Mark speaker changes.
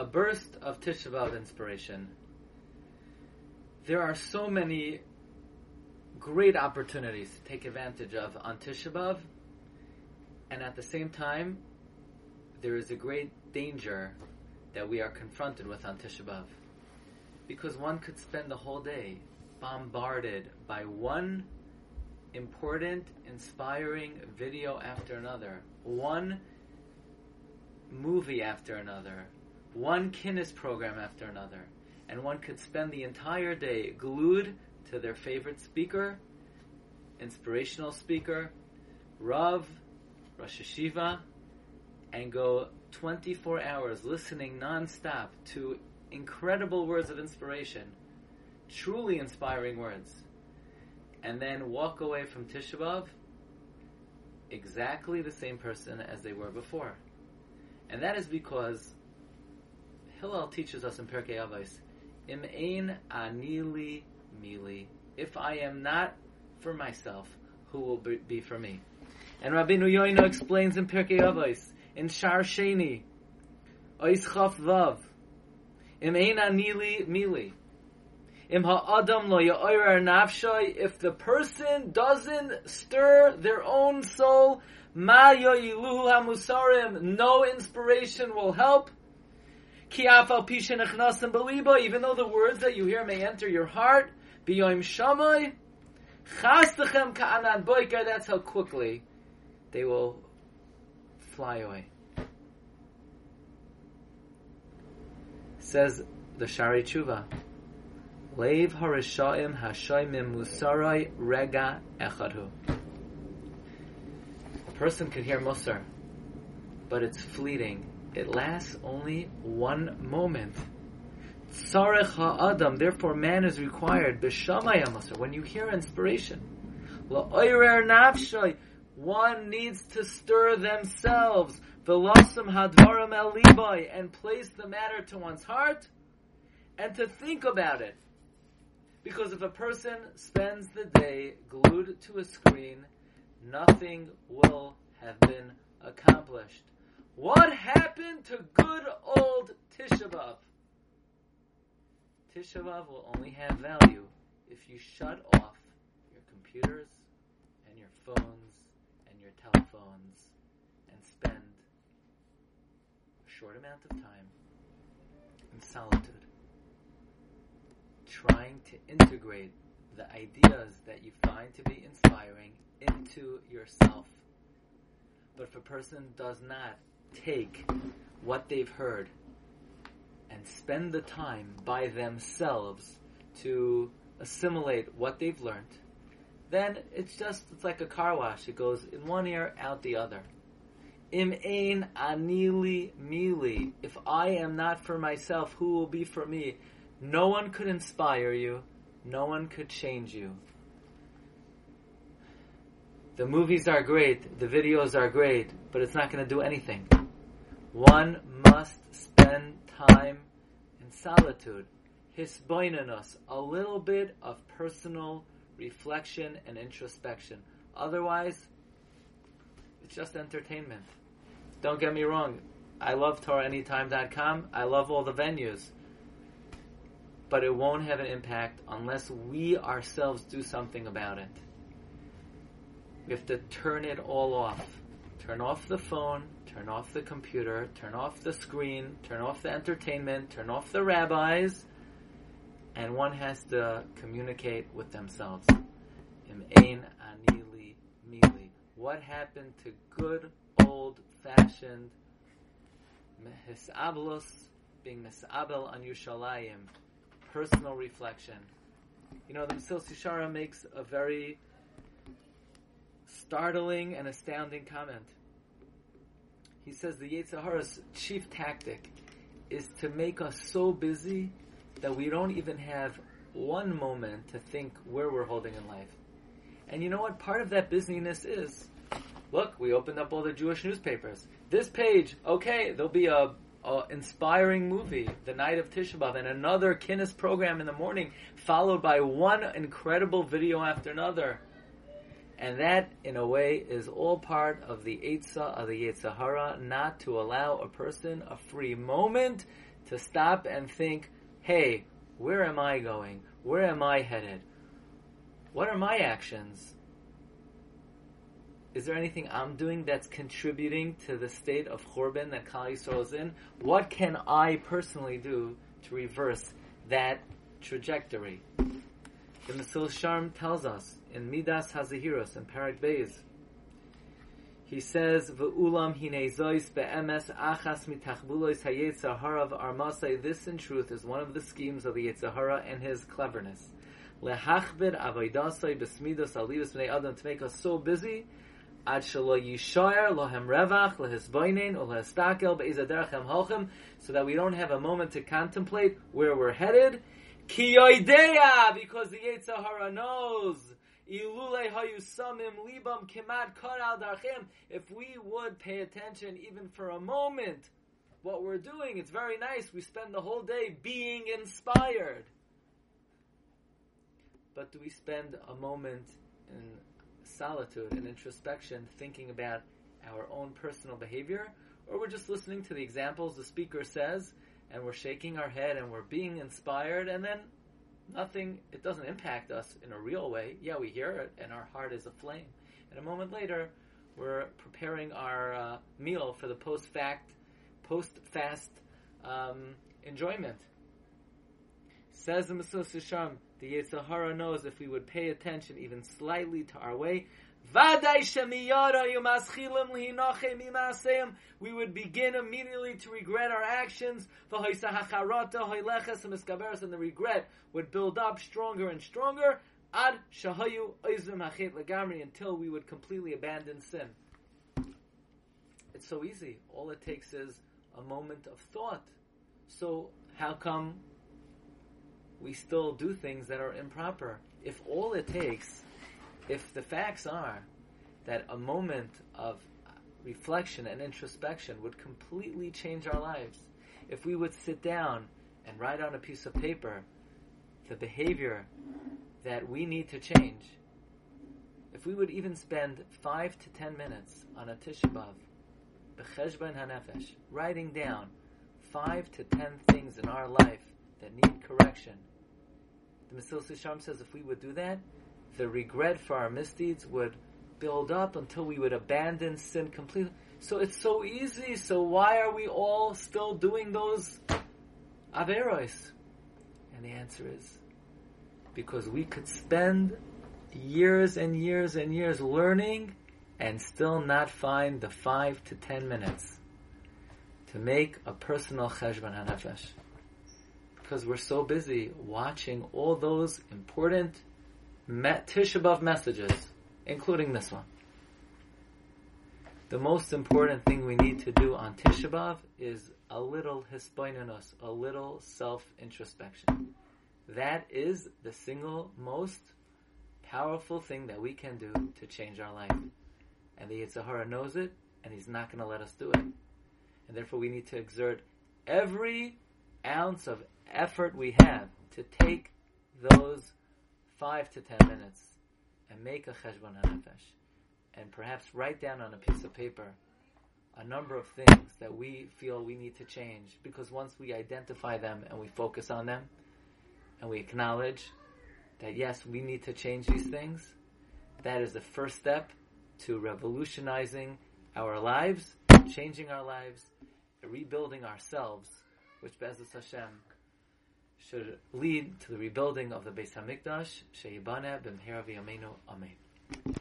Speaker 1: a burst of Tisha B'Av inspiration. There are so many great opportunities to take advantage of on Tisha B'Av, and at the same time, there is a great danger that we are confronted with on Tisha B'Av. Because one could spend the whole day bombarded by one important, inspiring video after another, one movie after another, one kinnis program after another, and one could spend the entire day glued to their favorite speaker, inspirational speaker, Rav, Rosh Hashiva, and go 24 hours listening nonstop to incredible words of inspiration, truly inspiring words, and then walk away from Tisha B'Av exactly the same person as they were before. And that is because Hillel teaches us in Pirkei Avos, Im ein anili mili. If I am not for myself, who will be, for me? And Rabbeinu Yoino explains in Pirkei Avos, in Shar Sheni, Ois Chaf Vav, Im ein anili mili. Im ha'adam lo ya'oyer nafshay, if the person doesn't stir their own soul, ma yoyiluhu hamusarim, no inspiration will help. Even though the words that you hear may enter your heart, biyoim shamay, chastachem that's how quickly they will fly away. Says the Shari Tshuva, Leiv harishaim hashoimim musarai rega echadhu. A person can hear musar, but it's fleeting. It lasts only one moment. Tzarech ha'adam, therefore man is required, b'shamay when you hear inspiration. La'oirer nafshay, one needs to stir themselves. V'lasam hadvaram el and place the matter to one's heart, and to think about it. Because if a person spends the day glued to a screen, nothing will have been accomplished. What happened to good old Tisha B'Av? Will only have value if you shut off your computers and your phones and your telephones and spend a short amount of time in solitude trying to integrate the ideas that you find to be inspiring into yourself. But if a person does not take what they've heard and spend the time by themselves to assimilate what they've learned, then it's just it's like a car wash. It goes in one ear, out the other. Im ein anili mili. If I am not for myself, who will be for me? No one could inspire you. No one could change you. The movies are great, the videos are great, but it's not going to do anything. One must spend time in solitude, hisboinanus, a little bit of personal reflection and introspection. Otherwise, it's just entertainment. Don't get me wrong, I love TorahAnytime.com, I love all the venues but it won't have an impact unless we ourselves do something about it. We have to turn it all off. Turn off the phone, turn off the computer, turn off the screen, turn off the entertainment, turn off the rabbis, and one has to communicate with themselves. What happened to good old fashioned misablos being misabel on Yushalayim? personal reflection. You know, the Mesilas Yesharim makes a very startling and astounding comment. He says the Yetzer Hara's chief tactic is to make us so busy that we don't even have one moment to think where we're holding in life. And you know what? Part of that busyness is look, we opened up all the Jewish newspapers. This page, okay, there'll be a uh, inspiring movie, the night of Tisha B'av, and another kinnis program in the morning, followed by one incredible video after another. And that, in a way, is all part of the Eitzah of the Yetzer Hara, not to allow a person a free moment to stop and think, hey, where am I going? Where am I headed? What are my actions? Is there anything I'm doing that's contributing to the state of Churban that Klal Yisrael is in? What can I personally do to reverse that trajectory? The Mesillas Yesharim tells us in Midas Hazahiros in Parak Beis. He says, "V'ulam hinezois be'emes achas mitachbulois hayetzahara armasai." This, in truth, is one of the schemes of the Yetzahara and his cleverness. Lehachbid avoidasai besmidos alivus bnei adam to make us so busy ad shelo yishayer lohem revach lehisboinen ulehestakel be'izaderachem holchem, so that we don't have a moment to contemplate where we're headed. Ki because the Yetzahara knows if we would pay attention even for a moment, what we're doing, it's very nice. We spend the whole day being inspired. But do we spend a moment in solitude and introspection thinking about our own personal behavior? Or we're just listening to the examples the speaker says and we're shaking our head and we're being inspired and then nothing, it doesn't impact us in a real way. Yeah, we hear it and our heart is aflame. And a moment later, we're preparing our uh, meal for the post-fact, post-fast um, enjoyment. Says the Mesillas Yesharim, the Yetzirah knows if we would pay attention even slightly to our way, we would begin immediately to regret our actions. And the regret would build up stronger and stronger until we would completely abandon sin. It's so easy. All it takes is a moment of thought. So how come we still do things that are improper? If all it takes if the facts are that a moment of reflection and introspection would completely change our lives, if we would sit down and write on a piece of paper the behavior that we need to change, if we would even spend five to ten minutes on a Tisha B'Av, B'cheshban HaNefesh, writing down five to ten things in our life that need correction, the Mesillas Yesharim says if we would do that, the regret for our misdeeds would build up until we would abandon sin completely. So it's so easy. So why are we all still doing those averos? And the answer is because we could spend years and years and years learning and still not find the five to ten minutes to make a personal cheshbon hanefesh. Because we're so busy watching all those important Tisha B'Av messages, including this one. The most important thing we need to do on Tisha B'Av is a little hisboinanus, a little self-introspection. That is the single most powerful thing that we can do to change our life. And the Yitzhahara knows it, and he's not going to let us do it. And therefore we need to exert every ounce of effort we have to take those five to ten minutes and make a cheshbon hanefesh, and perhaps write down on a piece of paper a number of things that we feel we need to change. Because once we identify them and we focus on them, and we acknowledge that yes, we need to change these things, that is the first step to revolutionizing our lives, changing our lives, rebuilding ourselves, which Be'ezus Hashem should lead to the rebuilding of the Beis Hamikdash, Sheibane b'mhera v'yameinu. Amen.